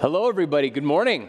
Hello, everybody. Good morning.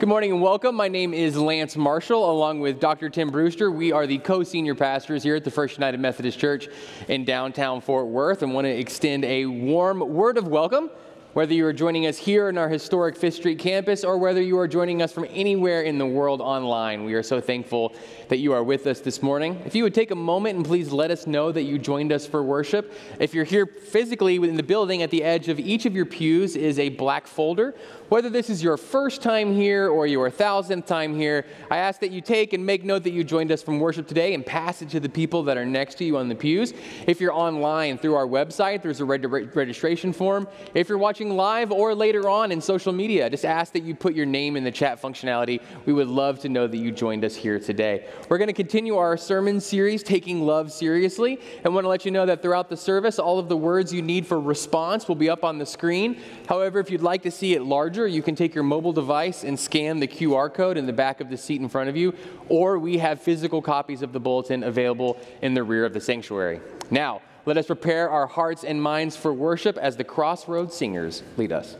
Good morning and welcome. My name is Lance Marshall, along with Dr. Tim Brewster. We are the co senior pastors here at the First United Methodist Church in downtown Fort Worth and want to extend a warm word of welcome whether you are joining us here in our historic Fifth Street campus or whether you are joining us from anywhere in the world online. We are so thankful that you are with us this morning. If you would take a moment and please let us know that you joined us for worship. If you're here physically within the building, at the edge of each of your pews is a black folder. Whether this is your first time here or your thousandth time here, I ask that you take and make note that you joined us from worship today and pass it to the people that are next to you on the pews. If you're online through our website, there's a registration form. If you're watching live or later on in social media, just ask that you put your name in the chat functionality. We would love to know that you joined us here today. We're going to continue our sermon series, Taking Love Seriously, and want to let you know that throughout the service, all of the words you need for response will be up on the screen. However, if you'd like to see it larger, you can take your mobile device and scan the QR code in the back of the seat in front of you, or we have physical copies of the bulletin available in the rear of the sanctuary. Now, let us prepare our hearts and minds for worship as the Crossroads Singers lead us.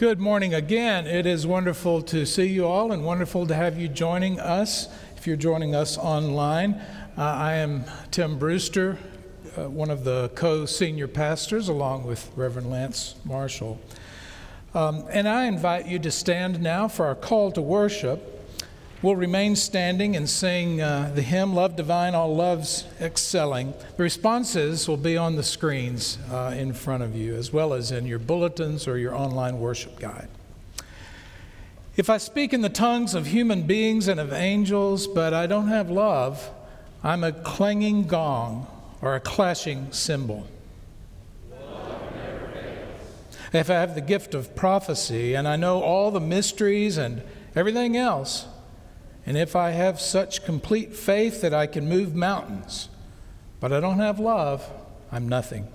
Good morning again. It is wonderful to see you all and wonderful to have you joining us if you're joining us online. Uh, I am Tim Brewster, uh, one of the co senior pastors, along with Reverend Lance Marshall. Um, and I invite you to stand now for our call to worship. We'll remain standing and sing uh, the hymn, Love Divine, All Loves Excelling. The responses will be on the screens uh, in front of you, as well as in your bulletins or your online worship guide. If I speak in the tongues of human beings and of angels, but I don't have love, I'm a clanging gong or a clashing cymbal. If I have the gift of prophecy and I know all the mysteries and everything else, and if I have such complete faith that I can move mountains, but I don't have love, I'm nothing.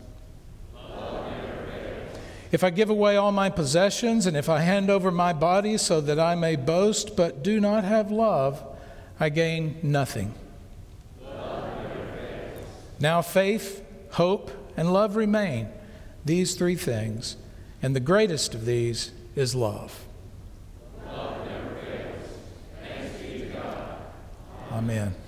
If I give away all my possessions, and if I hand over my body so that I may boast, but do not have love, I gain nothing. Now faith, hope, and love remain, these three things, and the greatest of these is love. Amen.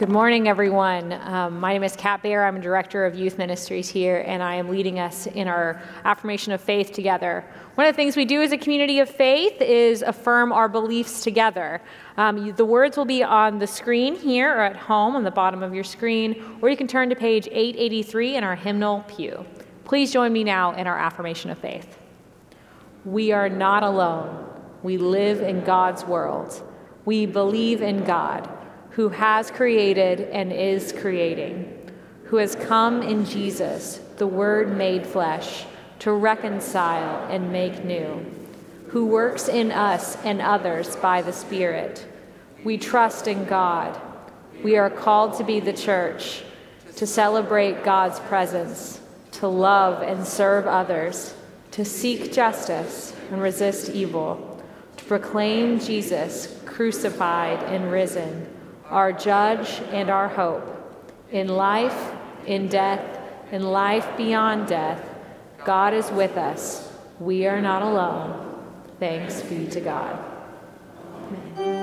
Good morning, everyone. Um, my name is Kat Baer. I'm a director of youth ministries here, and I am leading us in our affirmation of faith together. One of the things we do as a community of faith is affirm our beliefs together. Um, you, the words will be on the screen here or at home on the bottom of your screen, or you can turn to page 883 in our hymnal pew. Please join me now in our affirmation of faith. We are not alone. We live in God's world. We believe in God who has created and is creating, who has come in Jesus, the Word made flesh, to reconcile and make new, who works in us and others by the Spirit. We trust in God. We are called to be the church, to celebrate God's presence, to love and serve others, to seek justice and resist evil, to proclaim Jesus crucified and risen our judge and our hope. In life, in death, in life beyond death, God is with us. We are not alone. Thanks be to God. Amen.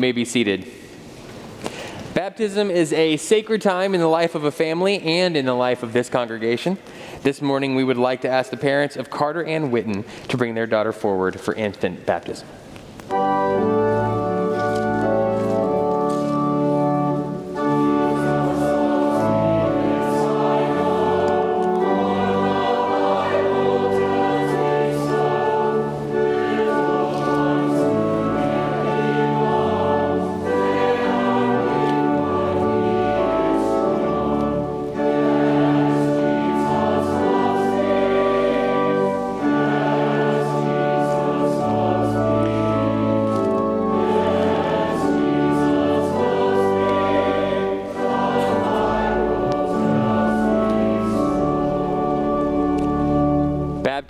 You may be seated. Baptism is a sacred time in the life of a family and in the life of this congregation. This morning, we would like to ask the parents of Carter Ann Witten to bring their daughter forward for infant baptism.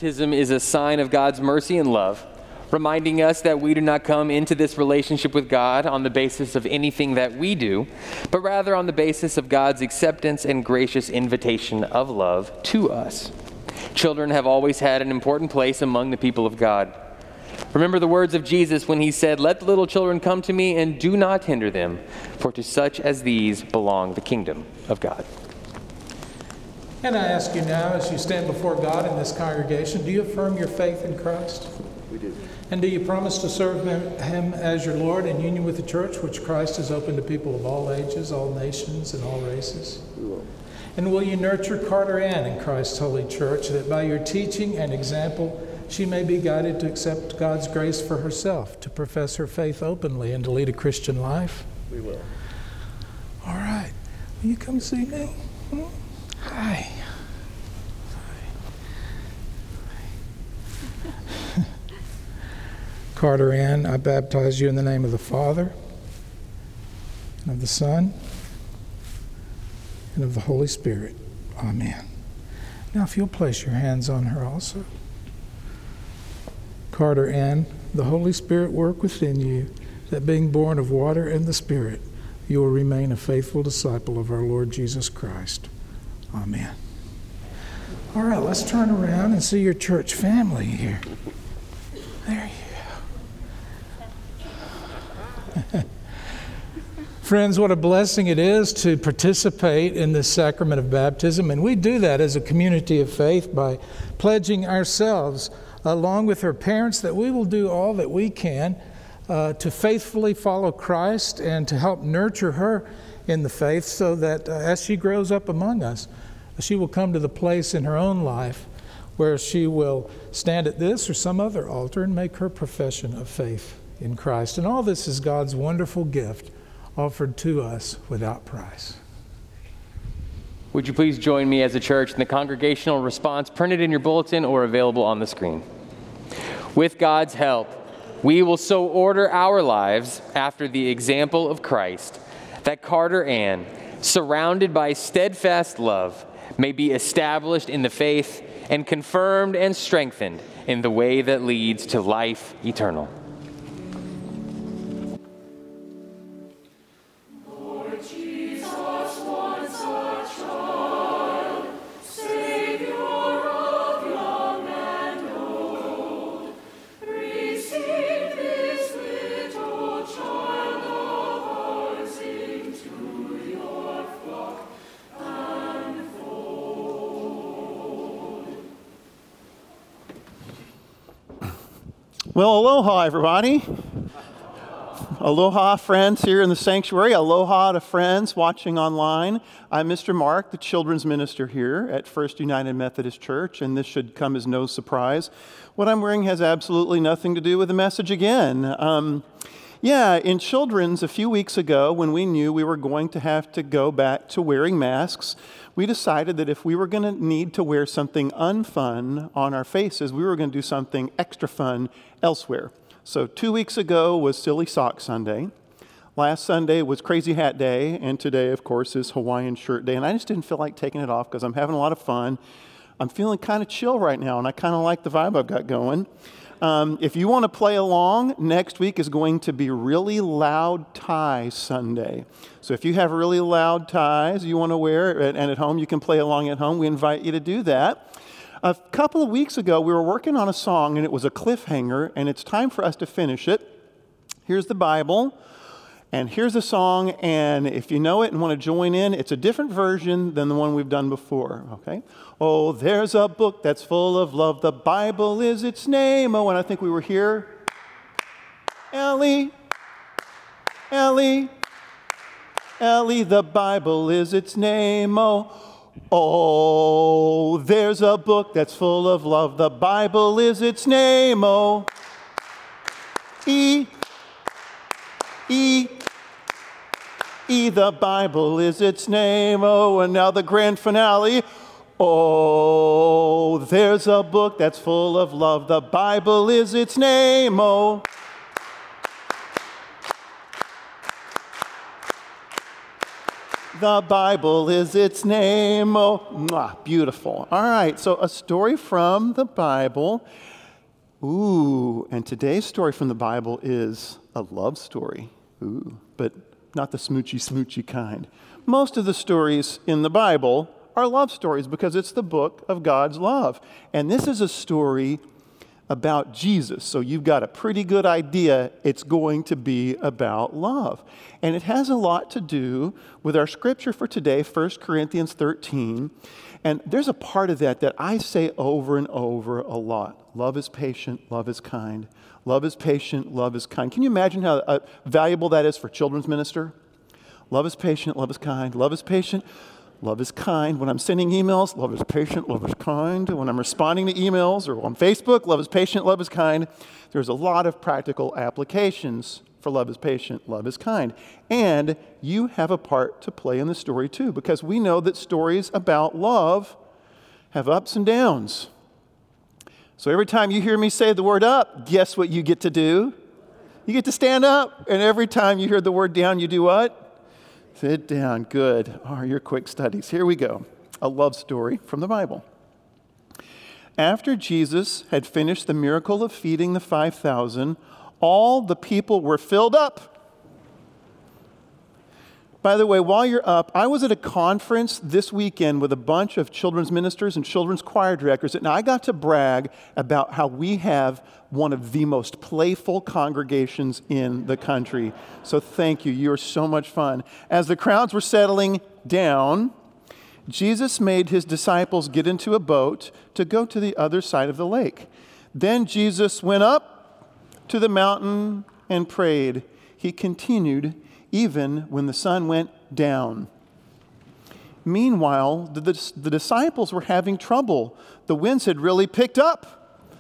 Baptism is a sign of God's mercy and love, reminding us that we do not come into this relationship with God on the basis of anything that we do, but rather on the basis of God's acceptance and gracious invitation of love to us. Children have always had an important place among the people of God. Remember the words of Jesus when he said, Let the little children come to me and do not hinder them, for to such as these belong the kingdom of God. And I ask you now, as you stand before God in this congregation, do you affirm your faith in Christ? We do. And do you promise to serve him, as your Lord in union with the church, which Christ has opened to people of all ages, all nations, and all races? We will. And will you nurture Carter Ann in Christ's holy church, that by your teaching and example, she may be guided to accept God's grace for herself, to profess her faith openly, and to lead a Christian life? We will. All right. Will you come see me? Hmm? Hi. Hi. Carter Ann, I baptize you in the name of the Father, and of the Son, and of the Holy Spirit. Amen. Now, if you'll place your hands on her also. Carter Ann, the Holy Spirit work within you, that being born of water and the Spirit, you will remain a faithful disciple of our Lord Jesus Christ. Amen. All right, let's turn around and see your church family here. There you go. Friends, what a blessing it is to participate in this sacrament of baptism. And we do that as a community of faith by pledging ourselves, along with her parents, that we will do all that we can uh, to faithfully follow Christ and to help nurture her in the faith so that uh, as she grows up among us, she will come to the place in her own life where she will stand at this or some other altar and make her profession of faith in Christ. And all this is God's wonderful gift offered to us without price. Would you please join me as a church in the congregational response printed in your bulletin or available on the screen? With God's help, we will so order our lives after the example of Christ that Carter Ann, surrounded by steadfast love, may be established in the faith and confirmed and strengthened in the way that leads to life eternal. Well, aloha, everybody. Aloha, friends here in the sanctuary. Aloha to friends watching online. I'm Mr. Mark, the children's minister here at First United Methodist Church, and this should come as no surprise. What I'm wearing has absolutely nothing to do with the message again. Um, yeah, in children's, a few weeks ago, when we knew we were going to have to go back to wearing masks, we decided that if we were going to need to wear something unfun on our faces, we were going to do something extra fun elsewhere. So, two weeks ago was Silly Sock Sunday. Last Sunday was Crazy Hat Day, and today, of course, is Hawaiian Shirt Day. And I just didn't feel like taking it off because I'm having a lot of fun. I'm feeling kind of chill right now, and I kind of like the vibe I've got going. Um, if you want to play along, next week is going to be really loud tie Sunday. So if you have really loud ties you want to wear, and at home you can play along at home, we invite you to do that. A couple of weeks ago, we were working on a song, and it was a cliffhanger, and it's time for us to finish it. Here's the Bible, and here's a song, and if you know it and want to join in, it's a different version than the one we've done before, okay? Oh, there's a book that's full of love. The Bible is its name. Oh, and I think we were here. Ellie, Ellie, Ellie, the Bible is its name. Oh, oh, there's a book that's full of love. The Bible is its name. Oh, E, E, E, the Bible is its name. Oh, and now the grand finale. Oh, there's a book that's full of love. The Bible is its name. Oh, The Bible is its name. Oh, mwah, beautiful. All right, so a story from the Bible. Ooh, and today's story from the Bible is a love story. Ooh, but not the smoochy smoochy kind. Most of the stories in the Bible are love stories because it's the book of God's love. And this is a story about Jesus. So you've got a pretty good idea it's going to be about love. And it has a lot to do with our scripture for today, 1 Corinthians 13. And there's a part of that that I say over and over a lot love is patient, love is kind. Love is patient, love is kind. Can you imagine how uh, valuable that is for children's minister? Love is patient, love is kind. Love is patient, Love is kind. When I'm sending emails, love is patient, love is kind. When I'm responding to emails or on Facebook, love is patient, love is kind. There's a lot of practical applications for love is patient, love is kind. And you have a part to play in the story too, because we know that stories about love have ups and downs. So every time you hear me say the word up, guess what you get to do? You get to stand up. And every time you hear the word down, you do what? Sit down. Good. Are oh, your quick studies. Here we go. A love story from the Bible. After Jesus had finished the miracle of feeding the 5,000, all the people were filled up by the way, while you're up, I was at a conference this weekend with a bunch of children's ministers and children's choir directors, and I got to brag about how we have one of the most playful congregations in the country. So thank you. You're so much fun. As the crowds were settling down, Jesus made his disciples get into a boat to go to the other side of the lake. Then Jesus went up to the mountain and prayed. He continued even when the sun went down. Meanwhile, the, the, the, disciples were having trouble. The winds had really picked up,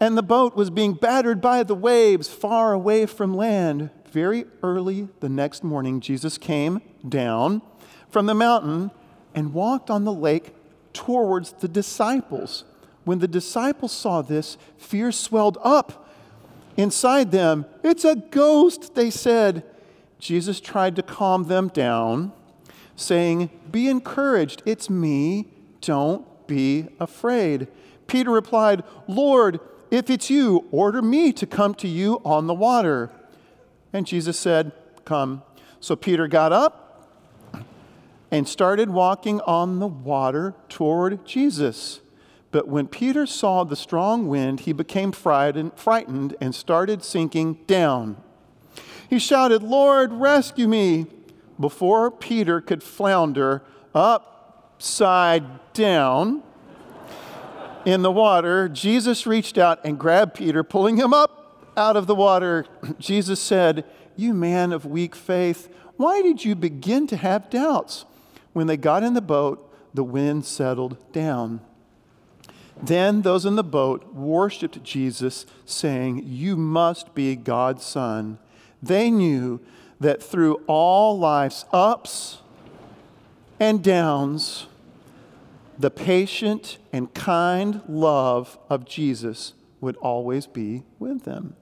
and the boat was being battered by the waves far away from land. Very early the next morning, Jesus came down from the mountain and walked on the lake towards the disciples. When the disciples saw this, fear swelled up inside them. It's a ghost, they said Jesus tried to calm them down, saying, Be encouraged, it's me, don't be afraid. Peter replied, Lord, if it's you, order me to come to you on the water. And Jesus said, Come. So Peter got up and started walking on the water toward Jesus. But when Peter saw the strong wind, he became frightened and started sinking down. He shouted, Lord, rescue me. Before Peter could flounder upside down in the water, Jesus reached out and grabbed Peter, pulling him up out of the water. Jesus said, You man of weak faith, why did you begin to have doubts? When they got in the boat, the wind settled down. Then those in the boat worshiped Jesus, saying, You must be God's son. They knew that through all life's ups and downs, the patient and kind love of Jesus would always be with them.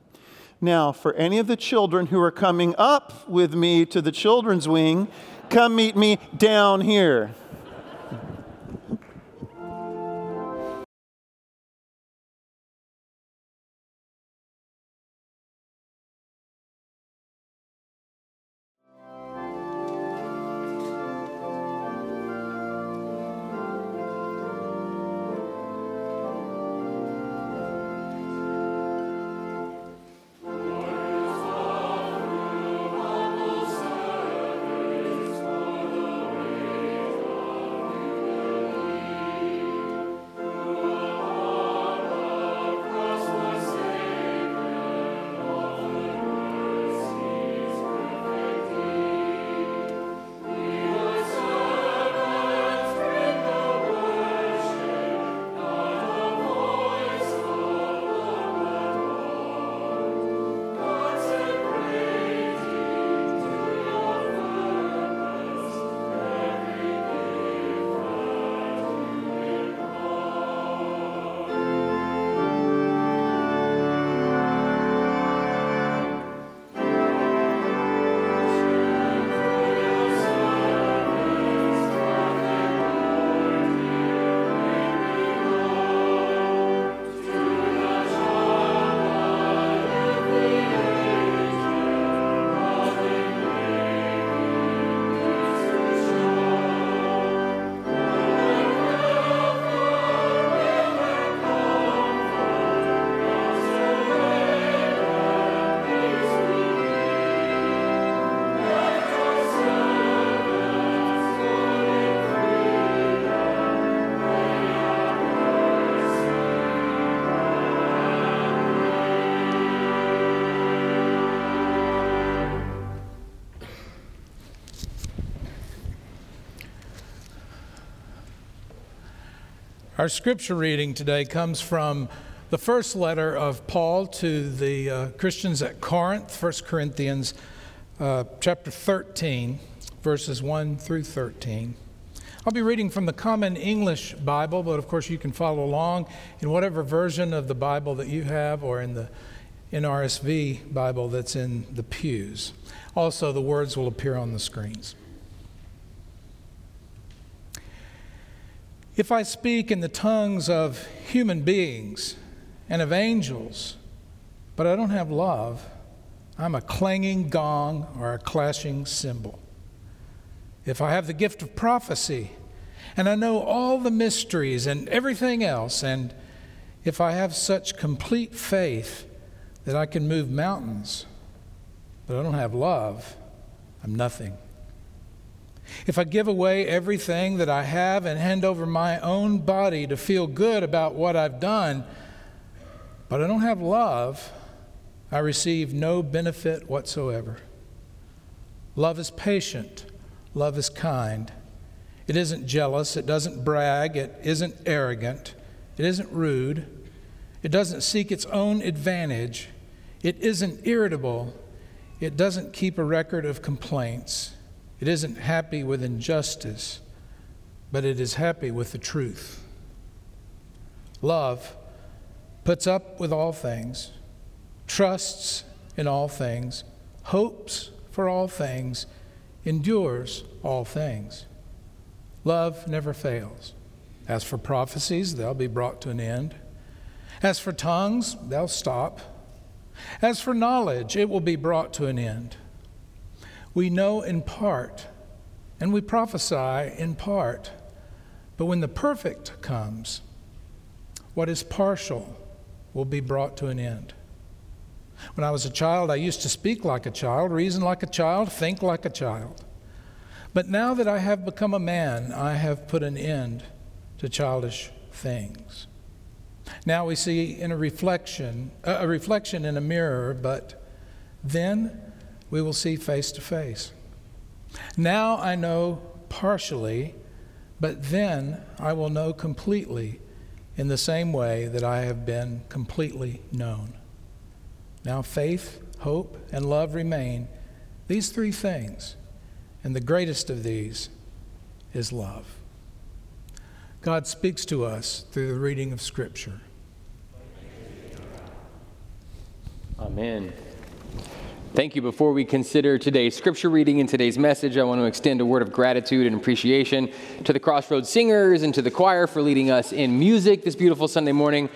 Now, for any of the children who are coming up with me to the children's wing, come meet me down here. Our scripture reading today comes from the first letter of Paul to the uh, Christians at Corinth, 1 Corinthians uh, chapter 13, verses 1 through 13. I'll be reading from the Common English Bible, but of course you can follow along in whatever version of the Bible that you have or in the NRSV Bible that's in the pews. Also, the words will appear on the screens. If I speak in the tongues of human beings and of angels, but I don't have love, I'm a clanging gong or a clashing cymbal. If I have the gift of prophecy and I know all the mysteries and everything else, and if I have such complete faith that I can move mountains, but I don't have love, I'm nothing. If I give away everything that I have and hand over my own body to feel good about what I've done, but I don't have love, I receive no benefit whatsoever. Love is patient, love is kind. It isn't jealous, it doesn't brag, it isn't arrogant, it isn't rude, it doesn't seek its own advantage, it isn't irritable, it doesn't keep a record of complaints. It isn't happy with injustice, but it is happy with the truth. Love puts up with all things, trusts in all things, hopes for all things, endures all things. Love never fails. As for prophecies, they'll be brought to an end. As for tongues, they'll stop. As for knowledge, it will be brought to an end. We know in part, and we prophesy in part. But when the perfect comes, what is partial will be brought to an end. When I was a child, I used to speak like a child, reason like a child, think like a child. But now that I have become a man, I have put an end to childish things. Now we see in a reflection, a reflection in a mirror, but then we will see face to face. Now I know partially, but then I will know completely in the same way that I have been completely known. Now faith, hope, and love remain, these three things, and the greatest of these is love. God speaks to us through the reading of Scripture. Amen. Thank you. Before we consider today's scripture reading and today's message, I want to extend a word of gratitude and appreciation to the Crossroads singers and to the choir for leading us in music this beautiful Sunday morning.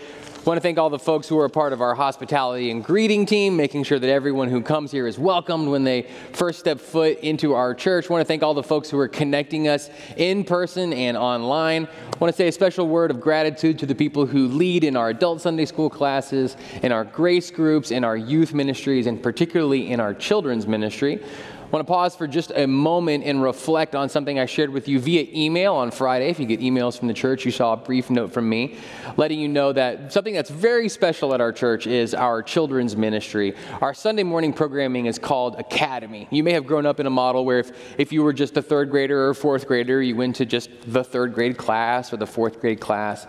Want to thank all the folks who are a part of our hospitality and greeting team, making sure that everyone who comes here is welcomed when they first step foot into our church. Want to thank all the folks who are connecting us in person and online. Want to say a special word of gratitude to the people who lead in our adult Sunday school classes, in our grace groups, in our youth ministries, and particularly in our children's ministry. Want to pause for just a moment and reflect on something I shared with you via email on Friday. If you get emails from the church, you saw a brief note from me letting you know that something that's very special at our church is our children's ministry. Our Sunday morning programming is called Academy. You may have grown up in a model where if, if you were just a third grader or fourth grader, you went to just the third grade class or the fourth grade class.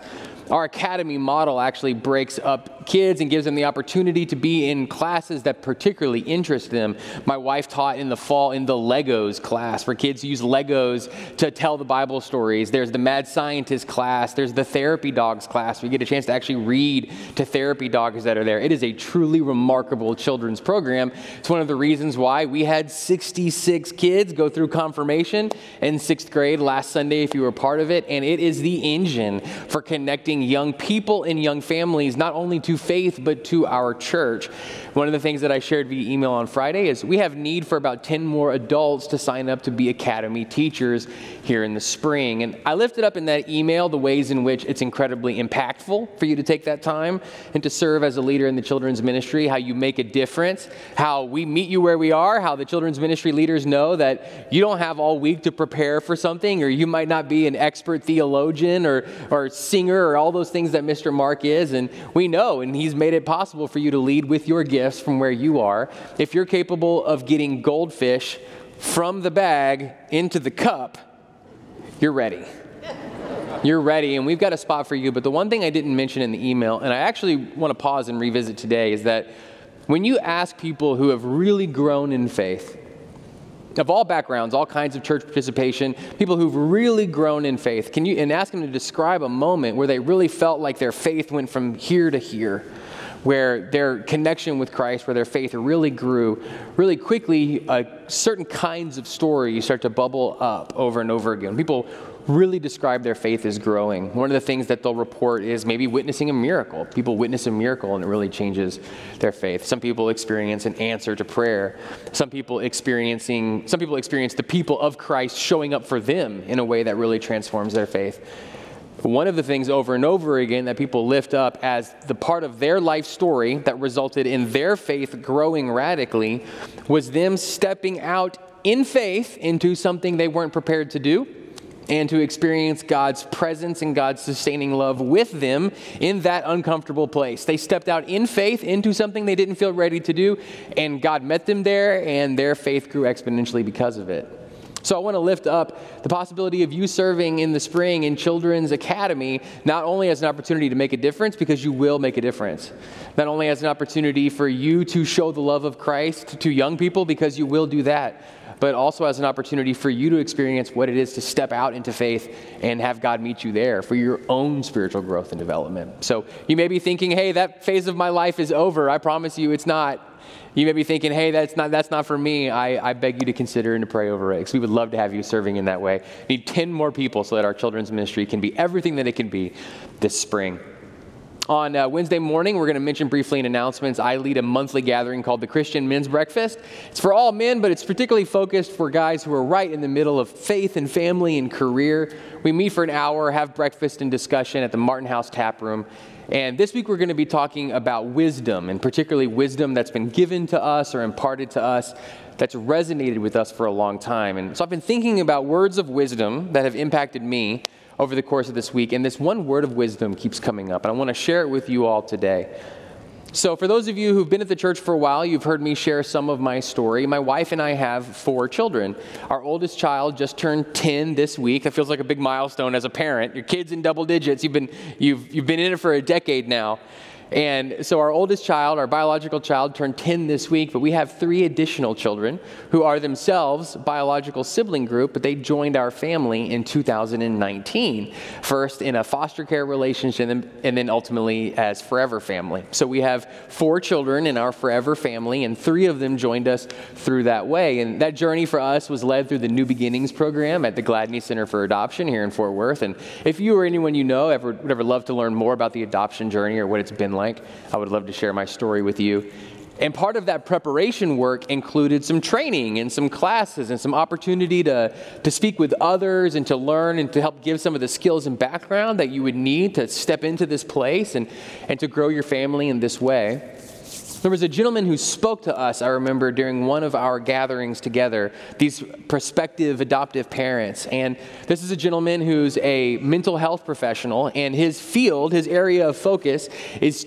Our academy model actually breaks up kids and gives them the opportunity to be in classes that particularly interest them. My wife taught in the fall in the Legos class for kids who use Legos to tell the Bible stories. There's the Mad Scientist class, there's the Therapy Dogs class. We get a chance to actually read to therapy dogs that are there. It is a truly remarkable children's program. It's one of the reasons why we had 66 kids go through confirmation in sixth grade last Sunday, if you were part of it, and it is the engine for connecting young people and young families not only to faith but to our church. One of the things that I shared via email on Friday is we have need for about 10 more adults to sign up to be academy teachers here in the spring. And I lifted up in that email the ways in which it's incredibly impactful for you to take that time and to serve as a leader in the children's ministry, how you make a difference, how we meet you where we are, how the children's ministry leaders know that you don't have all week to prepare for something, or you might not be an expert theologian or, or singer or all those things that Mr. Mark is, and we know, and he's made it possible for you to lead with your gifts from where you are. If you're capable of getting goldfish from the bag into the cup, you're ready. you're ready, and we've got a spot for you. But the one thing I didn't mention in the email, and I actually want to pause and revisit today, is that when you ask people who have really grown in faith, of all backgrounds, all kinds of church participation, people who've really grown in faith, can you and ask them to describe a moment where they really felt like their faith went from here to here, where their connection with Christ, where their faith really grew, really quickly, uh, certain kinds of stories start to bubble up over and over again. People really describe their faith as growing. One of the things that they'll report is maybe witnessing a miracle. People witness a miracle and it really changes their faith. Some people experience an answer to prayer. Some people experiencing some people experience the people of Christ showing up for them in a way that really transforms their faith. One of the things over and over again that people lift up as the part of their life story that resulted in their faith growing radically was them stepping out in faith into something they weren't prepared to do and to experience God's presence and God's sustaining love with them in that uncomfortable place. They stepped out in faith into something they didn't feel ready to do, and God met them there, and their faith grew exponentially because of it. So I want to lift up the possibility of you serving in the spring in Children's Academy, not only as an opportunity to make a difference, because you will make a difference, not only as an opportunity for you to show the love of Christ to young people, because you will do that, but also as an opportunity for you to experience what it is to step out into faith and have God meet you there for your own spiritual growth and development. So you may be thinking, hey, that phase of my life is over. I promise you it's not. You may be thinking, hey, that's not, that's not for me. I, I beg you to consider and to pray over it because we would love to have you serving in that way. We need 10 more people so that our children's ministry can be everything that it can be this spring. On uh, Wednesday morning, we're going to mention briefly in announcements. I lead a monthly gathering called the Christian Men's Breakfast. It's for all men, but it's particularly focused for guys who are right in the middle of faith and family and career. We meet for an hour, have breakfast and discussion at the Martin House Tap Room. And this week, we're going to be talking about wisdom, and particularly wisdom that's been given to us or imparted to us that's resonated with us for a long time. And so I've been thinking about words of wisdom that have impacted me over the course of this week, and this one word of wisdom keeps coming up, and I want to share it with you all today. So, for those of you who've been at the church for a while, you've heard me share some of my story. My wife and I have four children. Our oldest child just turned 10 this week. That feels like a big milestone as a parent. Your kid's in double digits. You've been, you've, you've been in it for a decade now. And so our oldest child, our biological child, turned 10 this week, but we have three additional children who are themselves biological sibling group, but they joined our family in 2019. First in a foster care relationship and then ultimately as forever family. So we have four children in our forever family, and three of them joined us through that way. And that journey for us was led through the New Beginnings program at the Gladney Center for Adoption here in Fort Worth. And if you or anyone you know ever would ever love to learn more about the adoption journey or what it's been like, like. I would love to share my story with you. And part of that preparation work included some training and some classes and some opportunity to, to speak with others and to learn and to help give some of the skills and background that you would need to step into this place and, and to grow your family in this way. There was a gentleman who spoke to us, I remember, during one of our gatherings together, these prospective adoptive parents. And this is a gentleman who's a mental health professional, and his field, his area of focus, is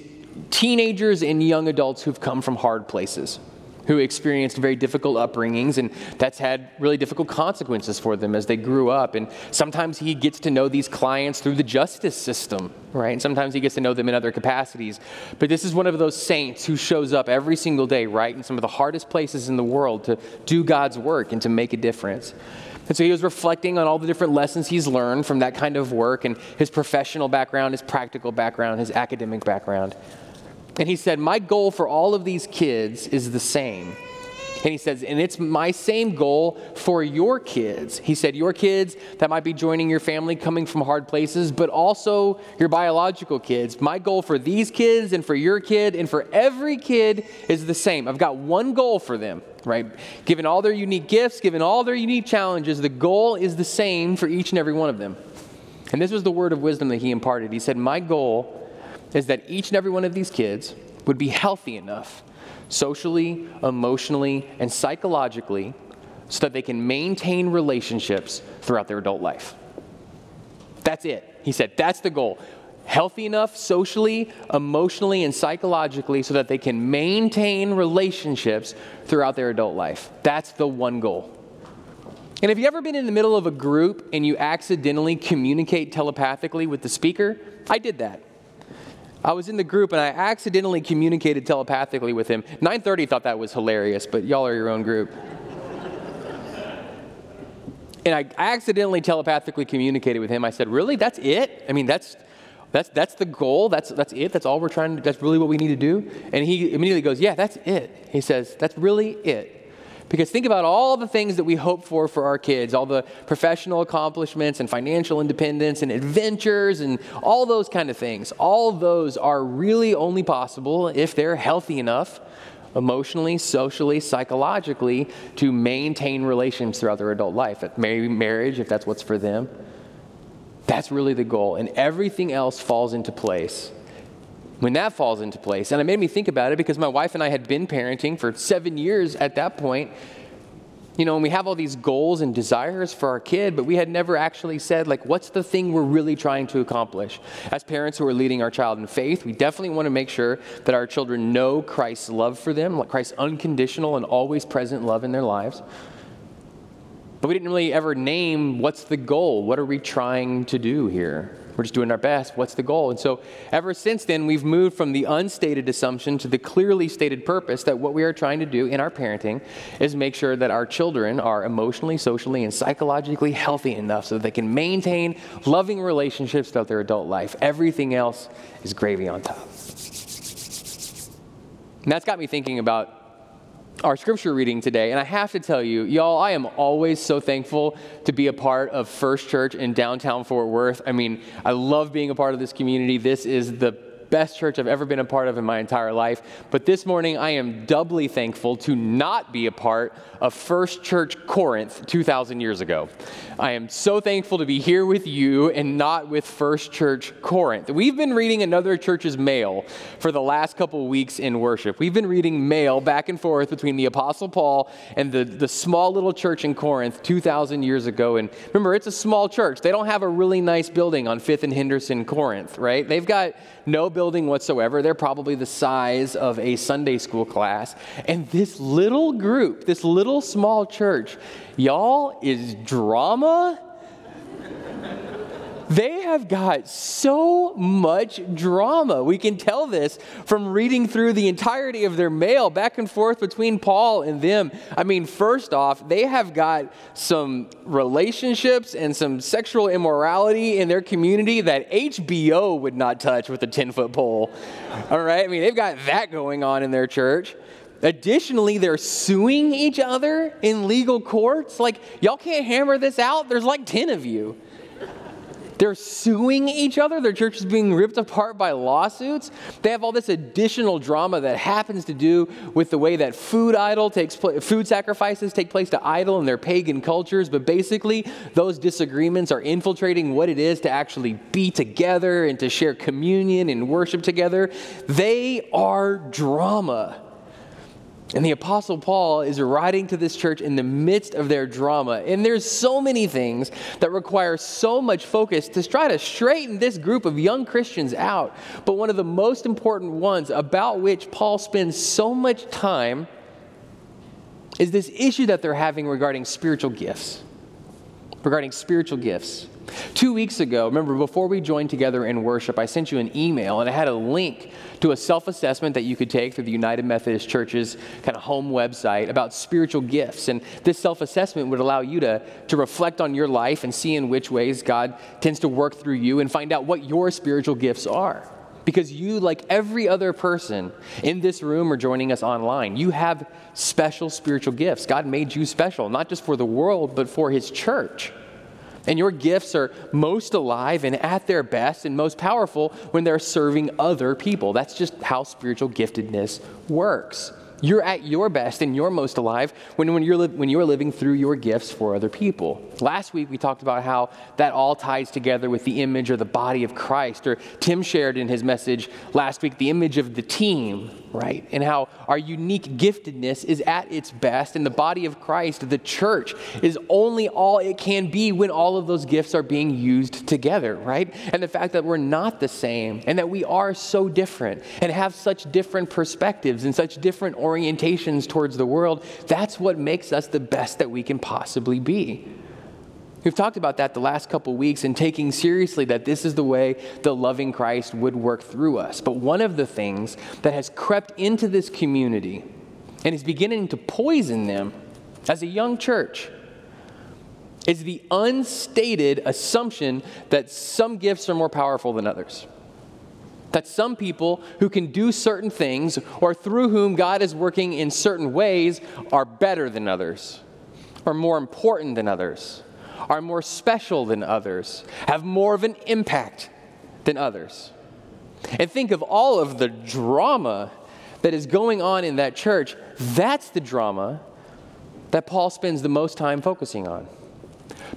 teenagers and young adults who've come from hard places who experienced very difficult upbringings, and that's had really difficult consequences for them as they grew up. And sometimes he gets to know these clients through the justice system, right? And sometimes he gets to know them in other capacities. But this is one of those saints who shows up every single day, right, in some of the hardest places in the world to do God's work and to make a difference. And so he was reflecting on all the different lessons he's learned from that kind of work and his professional background, his practical background, his academic background. And he said, My goal for all of these kids is the same. And he says, and it's my same goal for your kids. He said, your kids that might be joining your family coming from hard places, but also your biological kids. My goal for these kids and for your kid and for every kid is the same. I've got one goal for them, right? Given all their unique gifts, given all their unique challenges, the goal is the same for each and every one of them. And this was the word of wisdom that he imparted. He said, My goal is that each and every one of these kids would be healthy enough, socially, emotionally, and psychologically, so that they can maintain relationships throughout their adult life. That's it. He said, that's the goal. Healthy enough socially, emotionally, and psychologically so that they can maintain relationships throughout their adult life. That's the one goal. And have you ever been in the middle of a group and you accidentally communicate telepathically with the speaker? I did that. I was in the group and I accidentally communicated telepathically with him. 930 thought that was hilarious, but y'all are your own group. and I accidentally telepathically communicated with him. I said, "Really? That's it? I mean, that's that's that's the goal. That's that's it. That's all we're trying to that's really what we need to do?" And he immediately goes, "Yeah, that's it." He says, "That's really it." Because think about all the things that we hope for for our kids, all the professional accomplishments and financial independence and adventures and all those kind of things. All those are really only possible if they're healthy enough emotionally, socially, psychologically to maintain relations throughout their adult life. Maybe marriage, if that's what's for them. That's really the goal. And everything else falls into place when that falls into place. And it made me think about it because my wife and I had been parenting for seven years at that point. You know, and we have all these goals and desires for our kid, but we had never actually said, like, what's the thing we're really trying to accomplish? As parents who are leading our child in faith, we definitely want to make sure that our children know Christ's love for them, like Christ's unconditional and always present love in their lives. But we didn't really ever name what's the goal? What are we trying to do here? We're just doing our best. What's the goal? And so, ever since then, we've moved from the unstated assumption to the clearly stated purpose that what we are trying to do in our parenting is make sure that our children are emotionally, socially, and psychologically healthy enough so that they can maintain loving relationships throughout their adult life. Everything else is gravy on top. And that's got me thinking about our scripture reading today. And I have to tell you, y'all, I am always so thankful to be a part of First Church in downtown Fort Worth. I mean, I love being a part of this community. This is the best church I've ever been a part of in my entire life. But this morning, I am doubly thankful to not be a part of First Church Corinth 2,000 years ago. I am so thankful to be here with you and not with First Church Corinth. We've been reading another church's mail for the last couple weeks in worship. We've been reading mail back and forth between the Apostle Paul and the, the small little church in Corinth 2,000 years ago. And remember, it's a small church. They don't have a really nice building on 5th and Henderson, Corinth, right? They've got no building whatsoever. They're probably the size of a Sunday school class. And this little group, this little small church, y'all, is drama they have got so much drama. We can tell this from reading through the entirety of their mail back and forth between Paul and them. I mean, first off, they have got some relationships and some sexual immorality in their community that HBO would not touch with a 10 foot pole. All right? I mean, they've got that going on in their church. Additionally, they're suing each other in legal courts. Like, y'all can't hammer this out. There's like 10 of you. They're suing each other. Their church is being ripped apart by lawsuits. They have all this additional drama that happens to do with the way that food idol takes place, food sacrifices take place to idol in their pagan cultures. But basically, those disagreements are infiltrating what it is to actually be together and to share communion and worship together. They are drama. And the Apostle Paul is writing to this church in the midst of their drama. And there's so many things that require so much focus to try to straighten this group of young Christians out. But one of the most important ones about which Paul spends so much time is this issue that they're having regarding spiritual gifts. Regarding spiritual gifts. Two weeks ago, remember, before we joined together in worship, I sent you an email and I had a link to a self assessment that you could take through the United Methodist Church's kind of home website about spiritual gifts. And this self assessment would allow you to, to reflect on your life and see in which ways God tends to work through you and find out what your spiritual gifts are. Because you, like every other person in this room or joining us online, you have special spiritual gifts. God made you special, not just for the world, but for His church. And your gifts are most alive and at their best and most powerful when they're serving other people. That's just how spiritual giftedness works. You're at your best and you're most alive when, when, you're li- when you're living through your gifts for other people. Last week, we talked about how that all ties together with the image or the body of Christ. Or Tim shared in his message last week the image of the team, right? And how our unique giftedness is at its best. And the body of Christ, the church, is only all it can be when all of those gifts are being used together, right? And the fact that we're not the same and that we are so different and have such different perspectives and such different orientations towards the world, that's what makes us the best that we can possibly be. We've talked about that the last couple weeks and taking seriously that this is the way the loving Christ would work through us. But one of the things that has crept into this community and is beginning to poison them as a young church is the unstated assumption that some gifts are more powerful than others. That some people who can do certain things or through whom God is working in certain ways are better than others, are more important than others are more special than others, have more of an impact than others. And think of all of the drama that is going on in that church. That's the drama that Paul spends the most time focusing on.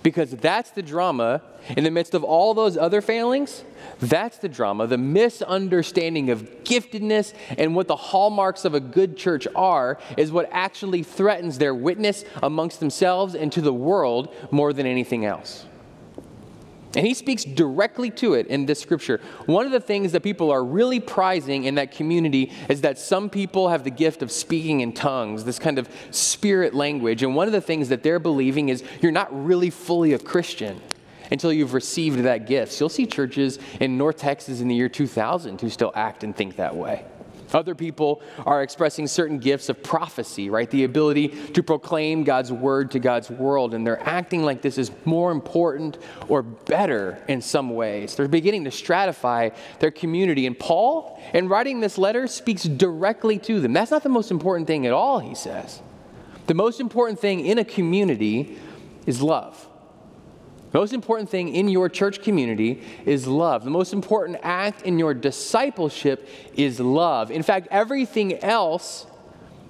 Because that's the drama in the midst of all those other failings. That's the drama, the misunderstanding of giftedness and what the hallmarks of a good church are, is what actually threatens their witness amongst themselves and to the world more than anything else. And he speaks directly to it in this scripture. One of the things that people are really prizing in that community is that some people have the gift of speaking in tongues, this kind of spirit language. And one of the things that they're believing is you're not really fully a Christian until you've received that gift. So you'll see churches in North Texas in the year 2000 who still act and think that way. Other people are expressing certain gifts of prophecy, right? The ability to proclaim God's word to God's world, and they're acting like this is more important or better in some ways. They're beginning to stratify their community. And Paul, in writing this letter, speaks directly to them. That's not the most important thing at all, he says. The most important thing in a community is love. The most important thing in your church community is love. The most important act in your discipleship is love. In fact, everything else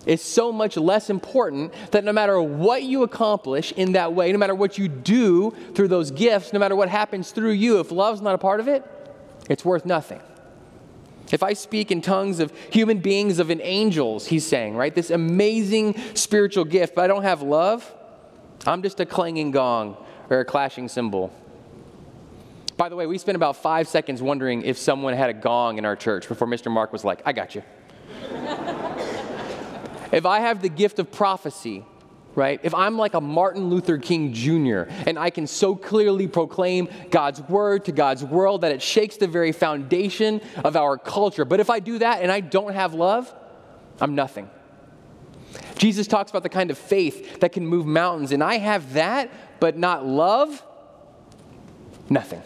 is so much less important that no matter what you accomplish in that way, no matter what you do through those gifts, no matter what happens through you, if love's not a part of it, it's worth nothing. If I speak in tongues of human beings, of an angels, he's saying, right? This amazing spiritual gift, but I don't have love, I'm just a clanging gong or a clashing cymbal. By the way, we spent about five seconds wondering if someone had a gong in our church before Mr. Mark was like, I got you. if I have the gift of prophecy, right? If I'm like a Martin Luther King Jr. and I can so clearly proclaim God's word to God's world that it shakes the very foundation of our culture, but if I do that and I don't have love, I'm nothing. Jesus talks about the kind of faith that can move mountains, and I have that, but not love, nothing.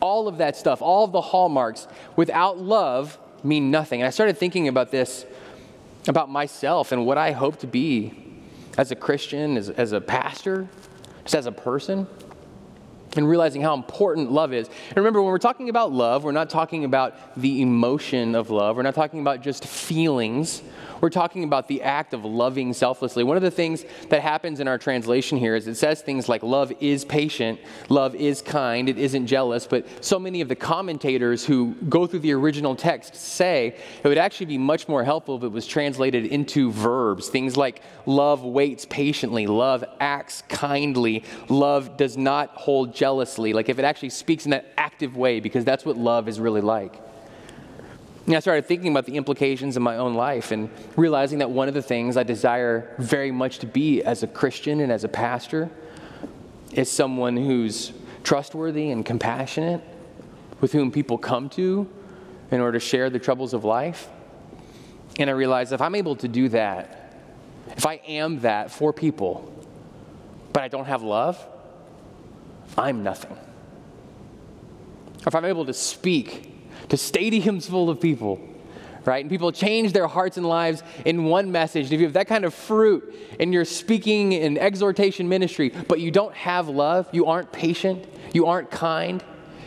All of that stuff, all of the hallmarks, without love, mean nothing. And I started thinking about this, about myself and what I hope to be as a Christian, as, as a pastor, just as a person and realizing how important love is. And remember, when we're talking about love, we're not talking about the emotion of love. We're not talking about just feelings. We're talking about the act of loving selflessly. One of the things that happens in our translation here is it says things like love is patient, love is kind, it isn't jealous. But so many of the commentators who go through the original text say it would actually be much more helpful if it was translated into verbs. Things like love waits patiently, love acts kindly, love does not hold jealously. Like if it actually speaks in that active way, because that's what love is really like. And I started thinking about the implications in my own life and realizing that one of the things I desire very much to be as a Christian and as a pastor is someone who's trustworthy and compassionate, with whom people come to in order to share the troubles of life. And I realized if I'm able to do that, if I am that for people, but I don't have love, I'm nothing. If I'm able to speak to stadiums full of people, right? And people change their hearts and lives in one message. And if you have that kind of fruit and you're speaking in exhortation ministry, but you don't have love, you aren't patient, you aren't kind,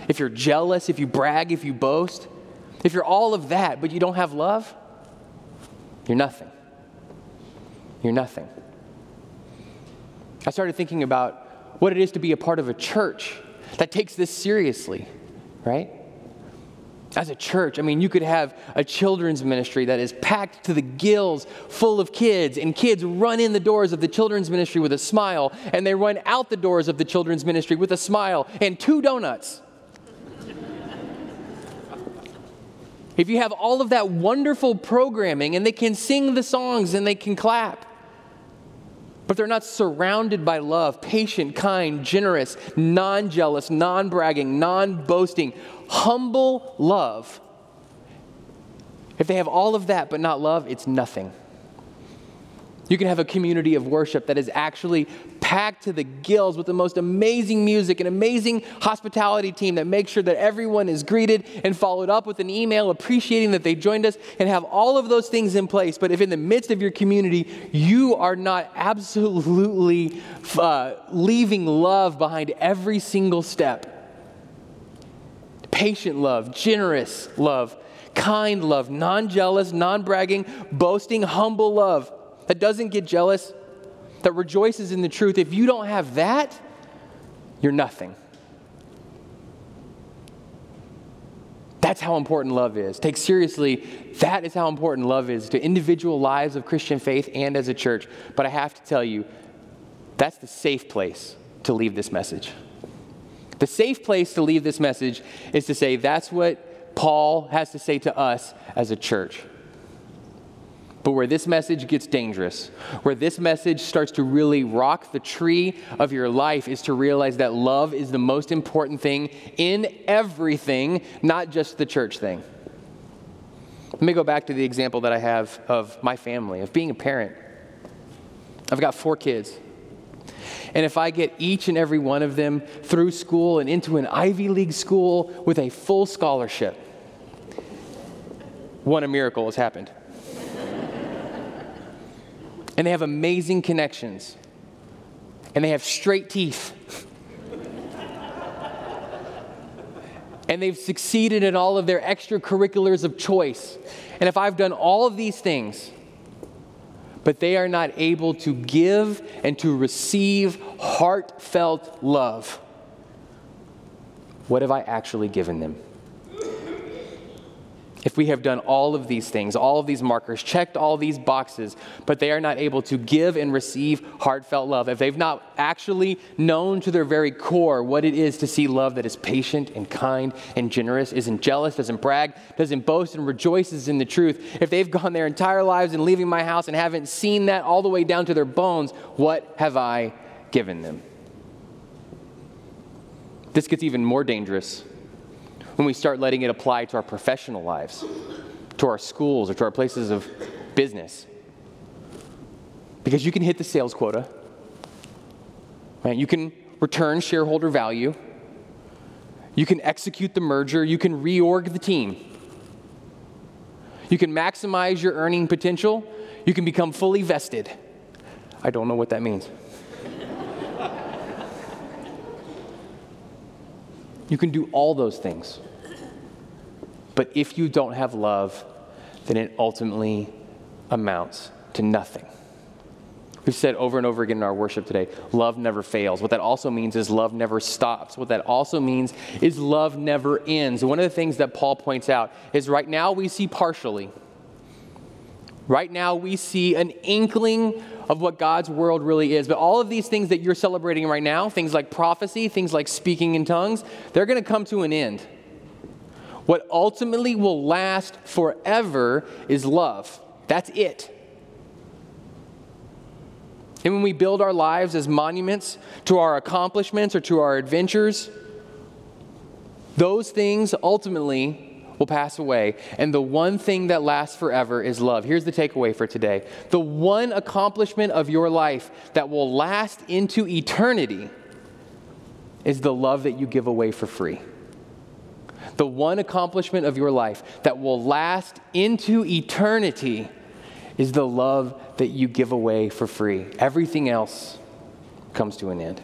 if you're jealous, if you brag, if you boast, if you're all of that, but you don't have love, you're nothing. You're nothing. I started thinking about what it is to be a part of a church that takes this seriously, right? as a church, I mean, you could have a children's ministry that is packed to the gills full of kids, and kids run in the doors of the children's ministry with a smile, and they run out the doors of the children's ministry with a smile and two donuts. if you have all of that wonderful programming and they can sing the songs and they can clap, but they're not surrounded by love, patient, kind, generous, non jealous, non bragging, non boasting, humble love. If they have all of that but not love, it's nothing. You can have a community of worship that is actually packed to the gills with the most amazing music, an amazing hospitality team that makes sure that everyone is greeted and followed up with an email appreciating that they joined us and have all of those things in place. But if in the midst of your community you are not absolutely uh, leaving love behind every single step, patient love, generous love, kind love, non jealous, non bragging, boasting, humble love that doesn't get jealous, that rejoices in the truth, if you don't have that, you're nothing. That's how important love is. Take seriously, that is how important love is to individual lives of Christian faith and as a church. But I have to tell you, that's the safe place to leave this message. The safe place to leave this message is to say that's what Paul has to say to us as a church. But where this message gets dangerous, where this message starts to really rock the tree of your life, is to realize that love is the most important thing in everything, not just the church thing. Let me go back to the example that I have of my family, of being a parent. I've got four kids. And if I get each and every one of them through school and into an Ivy League school with a full scholarship, one a miracle has happened and they have amazing connections, and they have straight teeth. and they've succeeded in all of their extracurriculars of choice. And if I've done all of these things, but they are not able to give and to receive heartfelt love, what have I actually given them? If we have done all of these things, all of these markers, checked all these boxes, but they are not able to give and receive heartfelt love, if they've not actually known to their very core what it is to see love that is patient and kind and generous, isn't jealous, doesn't brag, doesn't boast, and rejoices in the truth, if they've gone their entire lives and leaving my house and haven't seen that all the way down to their bones, what have I given them? This gets even more dangerous when we start letting it apply to our professional lives, to our schools, or to our places of business. Because you can hit the sales quota, right? You can return shareholder value, you can execute the merger, you can reorg the team, you can maximize your earning potential, you can become fully vested. I don't know what that means. You can do all those things. But if you don't have love, then it ultimately amounts to nothing. We've said over and over again in our worship today love never fails. What that also means is love never stops. What that also means is love never ends. One of the things that Paul points out is right now we see partially. Right now we see an inkling of what God's world really is. But all of these things that you're celebrating right now, things like prophecy, things like speaking in tongues, they're going to come to an end. What ultimately will last forever is love. That's it. And when we build our lives as monuments to our accomplishments or to our adventures, those things ultimately will pass away. And the one thing that lasts forever is love. Here's the takeaway for today the one accomplishment of your life that will last into eternity is the love that you give away for free. The one accomplishment of your life that will last into eternity is the love that you give away for free. Everything else comes to an end.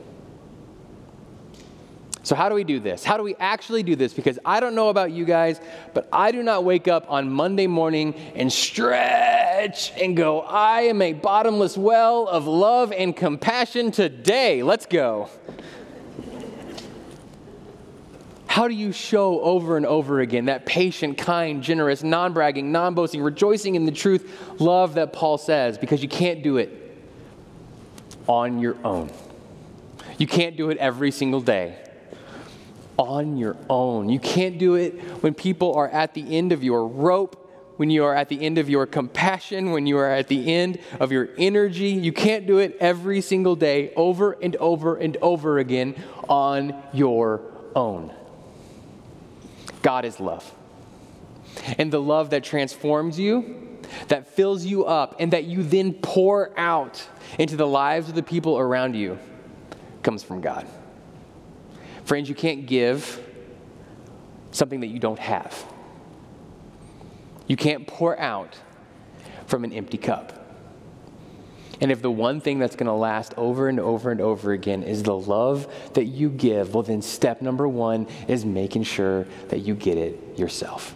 So, how do we do this? How do we actually do this? Because I don't know about you guys, but I do not wake up on Monday morning and stretch and go, I am a bottomless well of love and compassion today. Let's go. How do you show over and over again that patient, kind, generous, non bragging, non boasting, rejoicing in the truth love that Paul says? Because you can't do it on your own. You can't do it every single day. on your own. You can't do it when people are at the end of your rope when you are at the end of your compassion, when you are at the end of your energy. You can't do it every single day, over and over and over again on your own. God is love. And the love that transforms you, that fills you up, and that you then pour out into the lives of the people around you comes from God. Friends, you can't give something that you don't have. You can't pour out from an empty cup. And if the one thing that's going to last over and over and over again is the love that you give, well, then step number one is making sure that you get it yourself.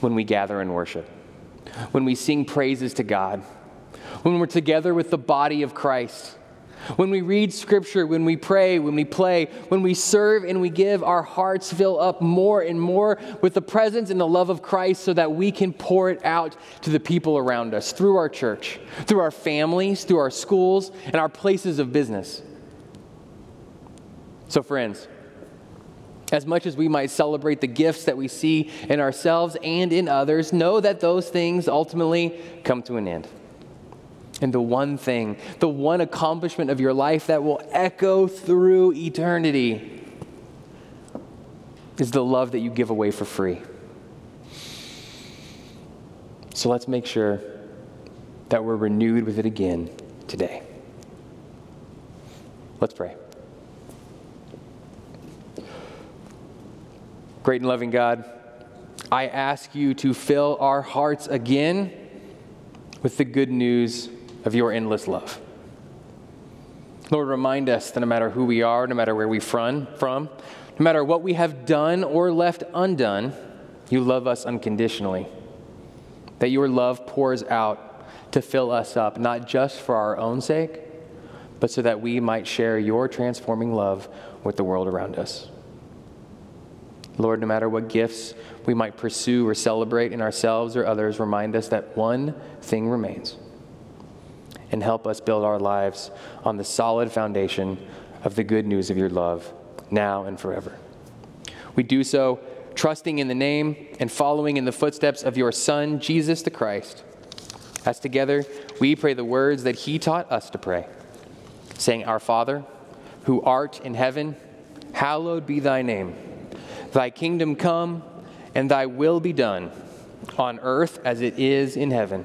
When we gather and worship, when we sing praises to God, when we're together with the body of Christ, when we read scripture, when we pray, when we play, when we serve and we give, our hearts fill up more and more with the presence and the love of Christ so that we can pour it out to the people around us through our church, through our families, through our schools, and our places of business. So, friends, as much as we might celebrate the gifts that we see in ourselves and in others, know that those things ultimately come to an end. And the one thing, the one accomplishment of your life that will echo through eternity is the love that you give away for free. So let's make sure that we're renewed with it again today. Let's pray. Great and loving God, I ask you to fill our hearts again with the good news of your endless love. Lord, remind us that no matter who we are, no matter where we from, from, no matter what we have done or left undone, you love us unconditionally. That your love pours out to fill us up, not just for our own sake, but so that we might share your transforming love with the world around us. Lord, no matter what gifts we might pursue or celebrate in ourselves or others, remind us that one thing remains and help us build our lives on the solid foundation of the good news of your love now and forever. We do so trusting in the name and following in the footsteps of your Son, Jesus the Christ. As together we pray the words that he taught us to pray, saying, Our Father, who art in heaven, hallowed be thy name. Thy kingdom come, and thy will be done, on earth as it is in heaven.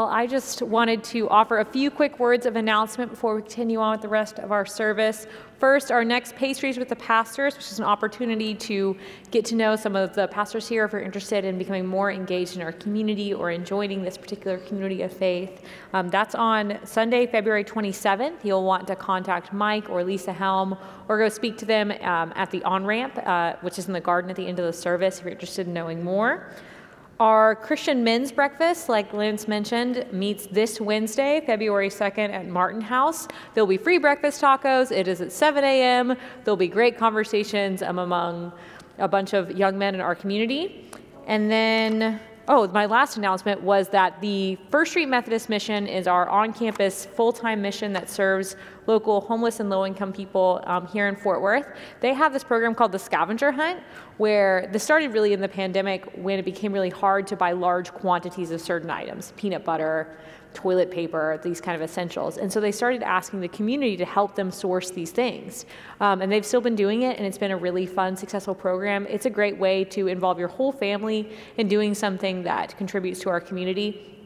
Well, I just wanted to offer a few quick words of announcement before we continue on with the rest of our service. First, our next Pastries with the Pastors, which is an opportunity to get to know some of the pastors here if you're interested in becoming more engaged in our community or in joining this particular community of faith. Um, that's on Sunday, February 27th. You'll want to contact Mike or Lisa Helm or go speak to them um, at the on ramp, uh, which is in the garden at the end of the service if you're interested in knowing more. Our Christian men's breakfast, like Lance mentioned, meets this Wednesday, February 2nd at Martin House. There'll be free breakfast tacos. It is at 7 a.m. There'll be great conversations among a bunch of young men in our community. And then Oh, my last announcement was that the First Street Methodist Mission is our on campus full time mission that serves local homeless and low income people um, here in Fort Worth. They have this program called the Scavenger Hunt, where this started really in the pandemic when it became really hard to buy large quantities of certain items peanut butter, toilet paper, these kind of essentials. And so they started asking the community to help them source these things. Um, and they've still been doing it, and it's been a really fun, successful program. It's a great way to involve your whole family in doing something that contributes to our community.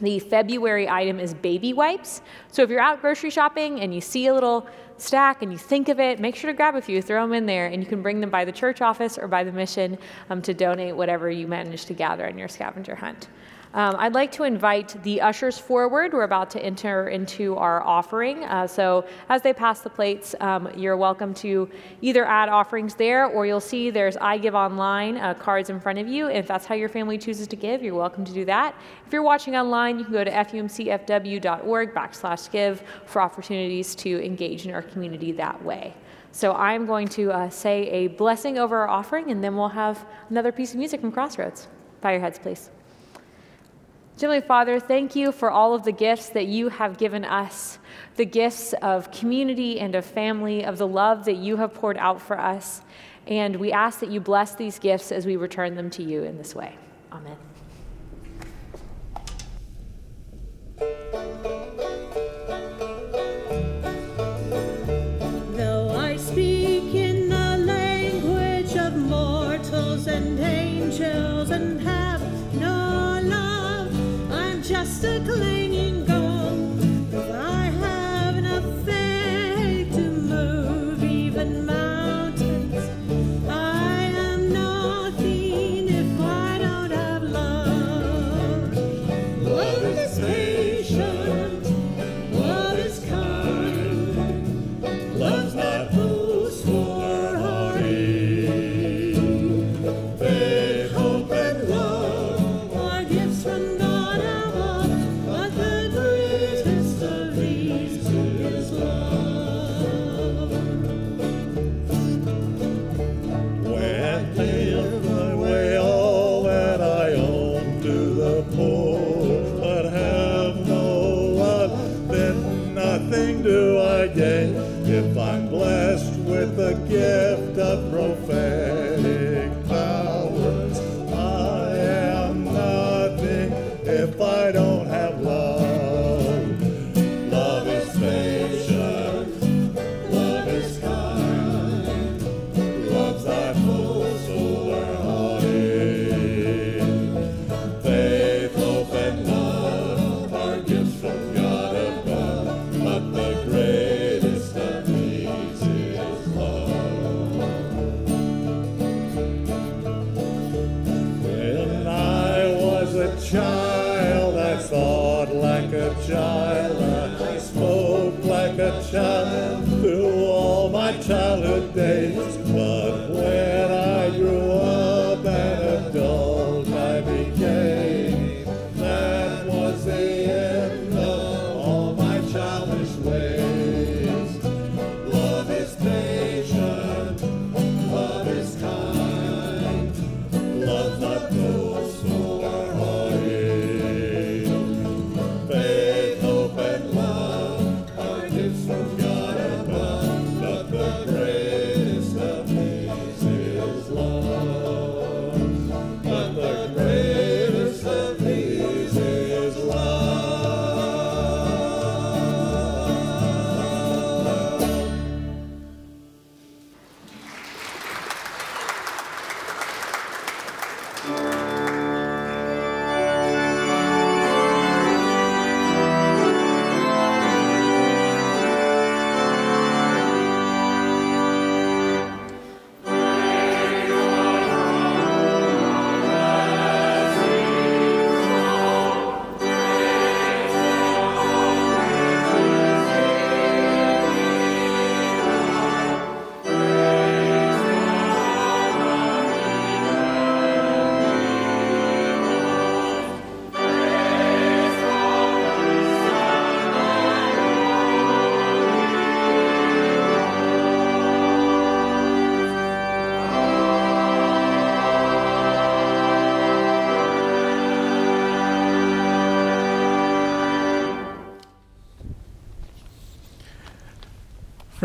The February item is baby wipes. So if you're out grocery shopping and you see a little stack and you think of it, make sure to grab a few, throw them in there, and you can bring them by the church office or by the mission um, to donate whatever you manage to gather in your scavenger hunt. Um, I'd like to invite the ushers forward. We're about to enter into our offering. Uh, so as they pass the plates, um, you're welcome to either add offerings there or you'll see there's I Give Online uh, cards in front of you. If that's how your family chooses to give, you're welcome to do that. If you're watching online, you can go to fumcfw.org backslash give for opportunities to engage in our community that way. So I'm going to uh, say a blessing over our offering and then we'll have another piece of music from Crossroads. Bow your heads, please. Heavenly Father, thank you for all of the gifts that you have given us the gifts of community and of family, of the love that you have poured out for us. And we ask that you bless these gifts as we return them to you in this way. Amen. I'm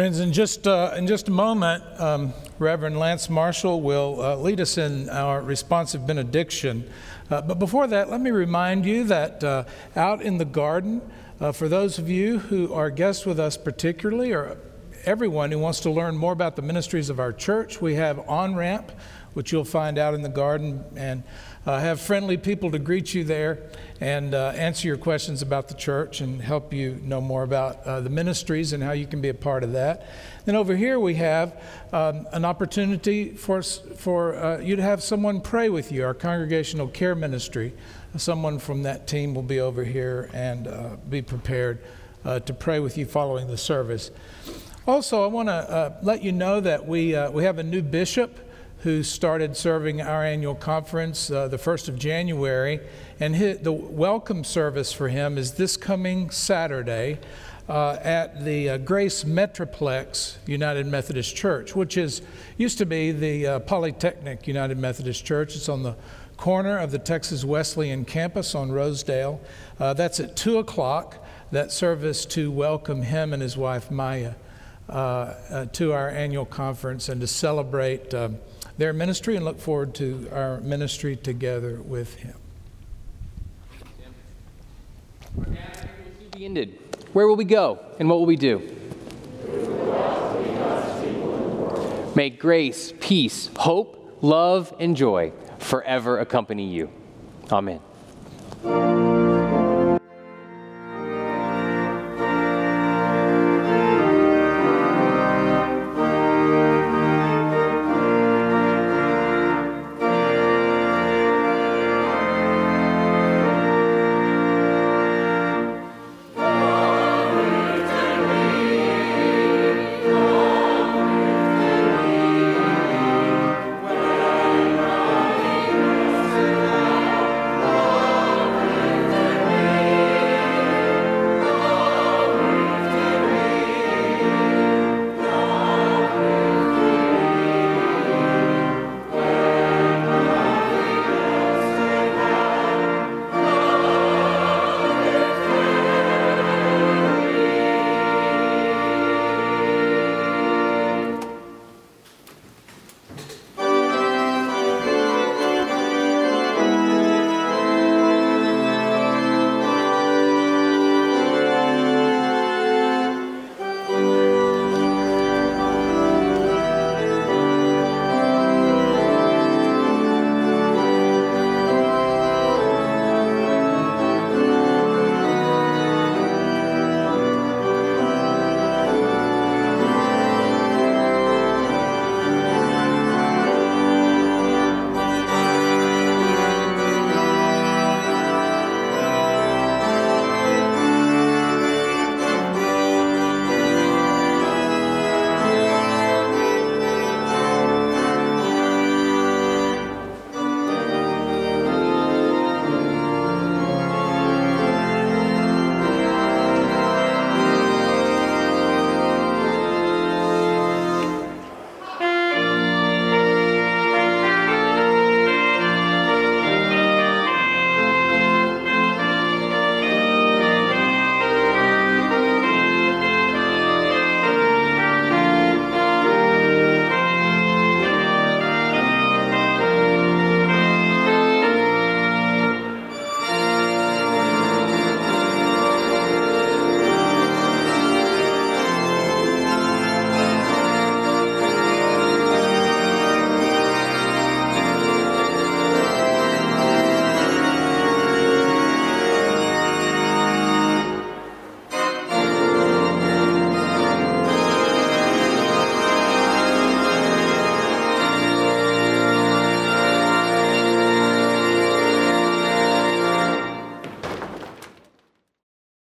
Friends, in just, uh, in just a moment, um, Reverend Lance Marshall will uh, lead us in our responsive benediction. Uh, but before that, let me remind you that uh, out in the garden, uh, for those of you who are guests with us particularly, or everyone who wants to learn more about the ministries of our church, we have On Ramp, which you'll find out in the garden. And uh, have friendly people to greet you there and uh, answer your questions about the church and help you know more about uh, the ministries and how you can be a part of that. Then over here we have um, an opportunity for, for uh, you to have someone pray with you, our congregational care ministry. Someone from that team will be over here and uh, be prepared uh, to pray with you following the service. Also, I want to let you know that we, we have a new bishop who started serving our annual conference uh, the 1st of January. And his, the welcome service for him is this coming Saturday uh, at the uh, Grace Metroplex United Methodist Church, which is used to be the uh, Polytechnic United Methodist Church. It's on the corner of the Texas Wesleyan campus on Rosedale. Uh, that's at 2 o'clock, that service to welcome him and his wife Maya uh, to our annual conference and to celebrate um, their ministry and look forward to our ministry together with him. Where will we go and what will we do? May grace, peace, hope, love, and joy forever accompany you. Amen.